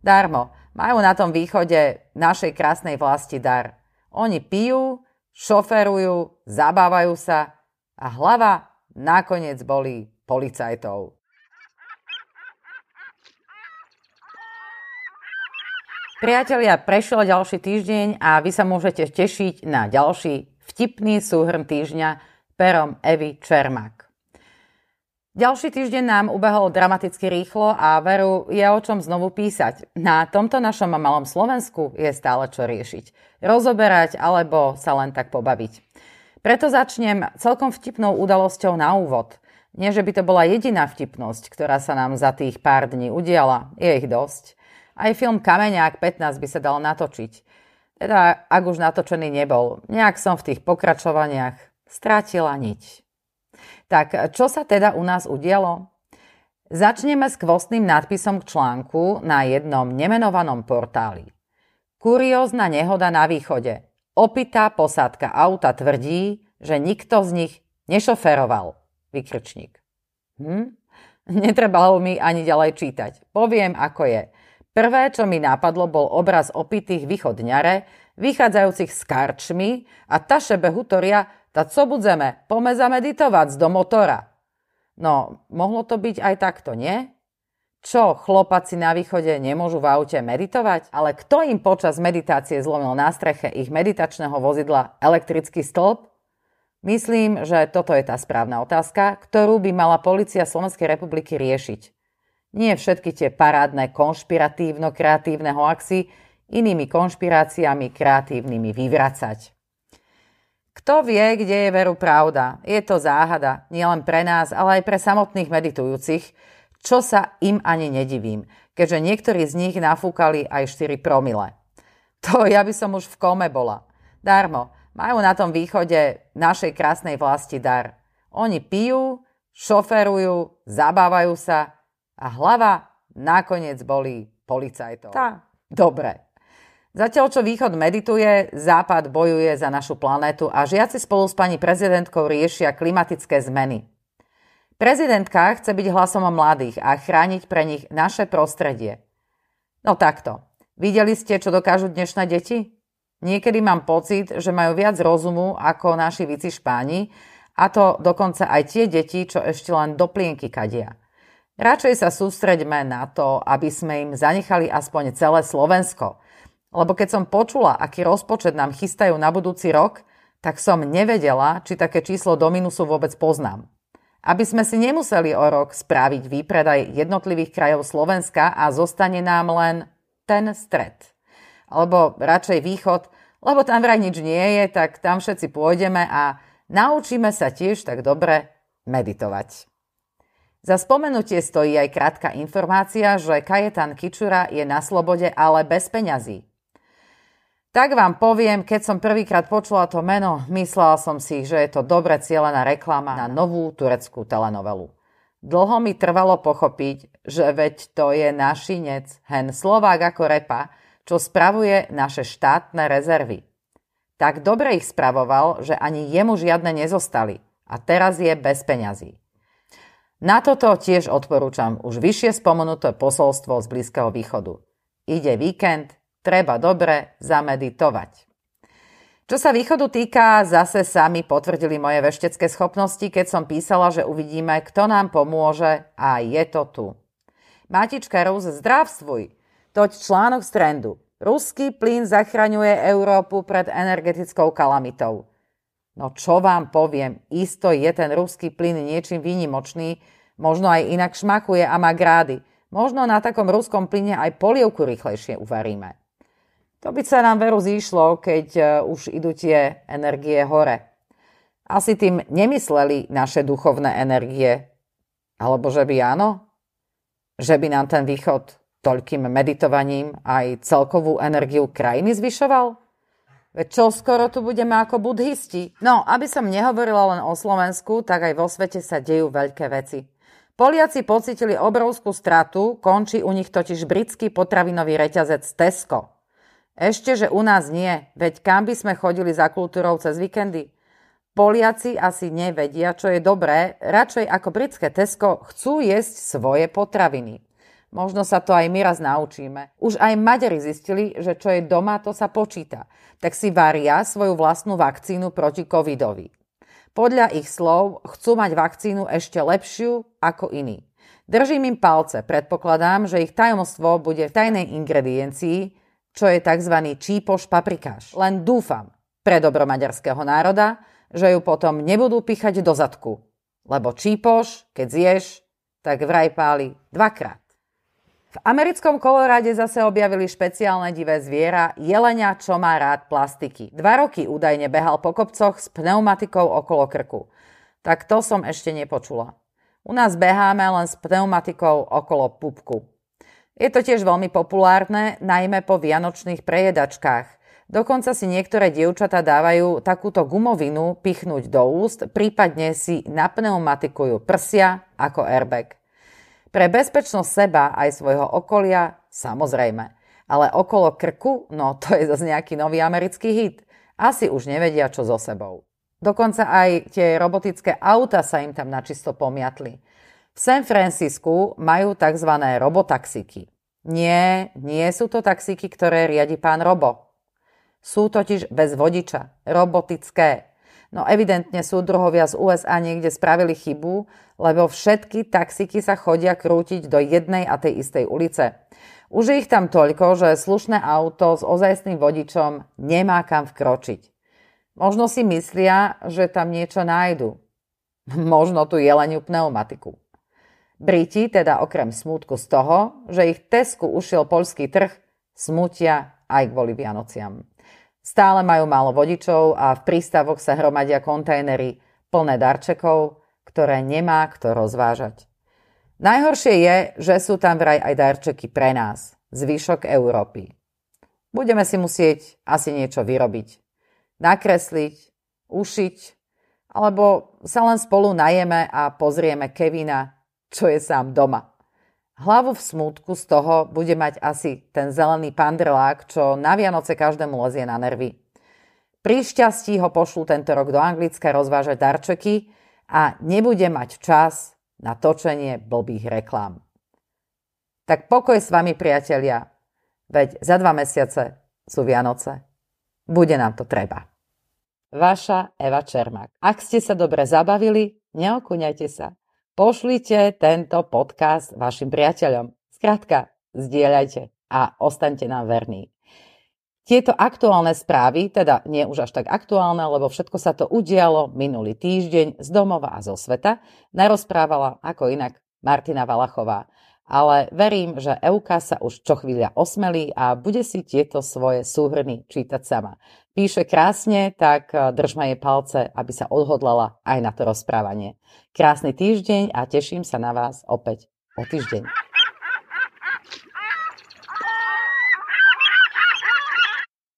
Darmo, majú na tom východe našej krásnej vlasti dar. Oni pijú, šoferujú, zabávajú sa a hlava nakoniec boli policajtov. Priatelia, prešiel ďalší týždeň a vy sa môžete tešiť na ďalší vtipný súhrn týždňa perom Evy Čermak. Ďalší týždeň nám ubehol dramaticky rýchlo a veru je o čom znovu písať. Na tomto našom malom Slovensku je stále čo riešiť. Rozoberať alebo sa len tak pobaviť. Preto začnem celkom vtipnou udalosťou na úvod. Nie, že by to bola jediná vtipnosť, ktorá sa nám za tých pár dní udiala. Je ich dosť. Aj film Kameňák 15 by sa dal natočiť. Teda, ak už natočený nebol. Nejak som v tých pokračovaniach strátila niť. Tak, čo sa teda u nás udialo? Začneme s kvostným nadpisom k článku na jednom nemenovanom portáli. Kuriózna nehoda na východe. Opitá posádka auta tvrdí, že nikto z nich nešoferoval. Vykrčník. Hm? Netrebalo mi ani ďalej čítať. Poviem, ako je. Prvé, čo mi napadlo, bol obraz opitých východňare, vychádzajúcich s karčmi a taše behutoria, ta co budzeme, pome zameditovať do motora. No, mohlo to byť aj takto, nie? Čo, chlopaci na východe nemôžu v aute meditovať? Ale kto im počas meditácie zlomil na streche ich meditačného vozidla elektrický stĺp? Myslím, že toto je tá správna otázka, ktorú by mala policia Slovenskej republiky riešiť. Nie všetky tie parádne konšpiratívno-kreatívne hoaxy inými konšpiráciami kreatívnymi vyvracať. Kto vie, kde je veru pravda? Je to záhada, nielen pre nás, ale aj pre samotných meditujúcich, čo sa im ani nedivím, keďže niektorí z nich nafúkali aj 4 promile. To ja by som už v kome bola. Darmo, majú na tom východe našej krásnej vlasti dar. Oni pijú, šoferujú, zabávajú sa, a hlava nakoniec boli policajtov. Tá. Dobre. Zatiaľ, čo Východ medituje, Západ bojuje za našu planétu a žiaci spolu s pani prezidentkou riešia klimatické zmeny. Prezidentka chce byť hlasom mladých a chrániť pre nich naše prostredie. No takto. Videli ste, čo dokážu dnešné deti? Niekedy mám pocit, že majú viac rozumu ako naši vici špáni, a to dokonca aj tie deti, čo ešte len do plienky kadia. Radšej sa sústreďme na to, aby sme im zanechali aspoň celé Slovensko. Lebo keď som počula, aký rozpočet nám chystajú na budúci rok, tak som nevedela, či také číslo do minusu vôbec poznám. Aby sme si nemuseli o rok spraviť výpredaj jednotlivých krajov Slovenska a zostane nám len ten stred. Alebo radšej východ, lebo tam vraj nič nie je, tak tam všetci pôjdeme a naučíme sa tiež tak dobre meditovať. Za spomenutie stojí aj krátka informácia, že Kajetan Kičura je na slobode, ale bez peňazí. Tak vám poviem, keď som prvýkrát počula to meno, myslela som si, že je to dobre cielená reklama na novú tureckú telenovelu. Dlho mi trvalo pochopiť, že veď to je našinec, hen Slovák ako repa, čo spravuje naše štátne rezervy. Tak dobre ich spravoval, že ani jemu žiadne nezostali a teraz je bez peňazí. Na toto tiež odporúčam už vyššie spomenuté posolstvo z Blízkeho východu. Ide víkend, treba dobre zameditovať. Čo sa východu týka, zase sami potvrdili moje veštecké schopnosti, keď som písala, že uvidíme, kto nám pomôže a je to tu. Matička Rus, zdravstvuj! Toť článok z trendu. Ruský plyn zachraňuje Európu pred energetickou kalamitou. No čo vám poviem, isto je ten ruský plyn niečím výnimočný, možno aj inak šmachuje a má grády. Možno na takom ruskom plyne aj polievku rýchlejšie uvaríme. To by sa nám veru zíšlo, keď uh, už idú tie energie hore. Asi tým nemysleli naše duchovné energie. Alebo že by áno? Že by nám ten východ toľkým meditovaním aj celkovú energiu krajiny zvyšoval? Veď čo skoro tu budeme ako budhisti? No, aby som nehovorila len o Slovensku, tak aj vo svete sa dejú veľké veci. Poliaci pocitili obrovskú stratu, končí u nich totiž britský potravinový reťazec Tesco. Ešte, že u nás nie, veď kam by sme chodili za kultúrou cez víkendy? Poliaci asi nevedia, čo je dobré, radšej ako britské Tesco chcú jesť svoje potraviny. Možno sa to aj my raz naučíme. Už aj Maďari zistili, že čo je doma, to sa počíta. Tak si varia svoju vlastnú vakcínu proti covidovi. Podľa ich slov chcú mať vakcínu ešte lepšiu ako iní. Držím im palce, predpokladám, že ich tajomstvo bude v tajnej ingrediencii, čo je tzv. čípoš paprikáš. Len dúfam pre dobro maďarského národa, že ju potom nebudú pichať do zadku. Lebo čípoš, keď zješ, tak vraj páli dvakrát. V americkom Koloráde zase objavili špeciálne divé zviera, jelenia, čo má rád plastiky. Dva roky údajne behal po kopcoch s pneumatikou okolo krku. Tak to som ešte nepočula. U nás beháme len s pneumatikou okolo pupku. Je to tiež veľmi populárne, najmä po vianočných prejedačkách. Dokonca si niektoré dievčatá dávajú takúto gumovinu pichnúť do úst, prípadne si napneumatikujú prsia ako airbag. Pre bezpečnosť seba aj svojho okolia samozrejme. Ale okolo krku, no to je zase nejaký nový americký hit. Asi už nevedia, čo so sebou. Dokonca aj tie robotické auta sa im tam načisto pomiatli. V San Francisku majú tzv. robotaxiky. Nie, nie sú to taxíky, ktoré riadi pán Robo. Sú totiž bez vodiča, robotické. No evidentne súdruhovia z USA niekde spravili chybu, lebo všetky taxíky sa chodia krútiť do jednej a tej istej ulice. Už ich tam toľko, že slušné auto s ozajstným vodičom nemá kam vkročiť. Možno si myslia, že tam niečo nájdu. Možno tu jeleniu pneumatiku. Briti teda okrem smútku z toho, že ich Tesku ušiel poľský trh, smutia aj kvôli Vianociam. Stále majú málo vodičov a v prístavoch sa hromadia kontajnery plné darčekov, ktoré nemá kto rozvážať. Najhoršie je, že sú tam vraj aj darčeky pre nás, zvyšok Európy. Budeme si musieť asi niečo vyrobiť. Nakresliť, ušiť, alebo sa len spolu najeme a pozrieme Kevina, čo je sám doma. Hlavu v smútku z toho bude mať asi ten zelený pandrlák, čo na Vianoce každému lezie na nervy. Pri šťastí ho pošlú tento rok do Anglicka rozvážať darčeky a nebude mať čas na točenie blbých reklám. Tak pokoj s vami, priatelia, veď za dva mesiace sú Vianoce. Bude nám to treba. Vaša Eva Čermak. Ak ste sa dobre zabavili, neokúňajte sa. Pošlite tento podcast vašim priateľom. Skrátka, zdieľajte a ostaňte nám verní. Tieto aktuálne správy, teda nie už až tak aktuálne, lebo všetko sa to udialo minulý týždeň z domova a zo sveta, narozprávala ako inak Martina Valachová. Ale verím, že Euka sa už čo chvíľa osmelí a bude si tieto svoje súhrny čítať sama. Píše krásne, tak eh, držme jej palce, aby sa odhodlala aj na to rozprávanie. Krásny týždeň a teším sa na vás opäť o týždeň.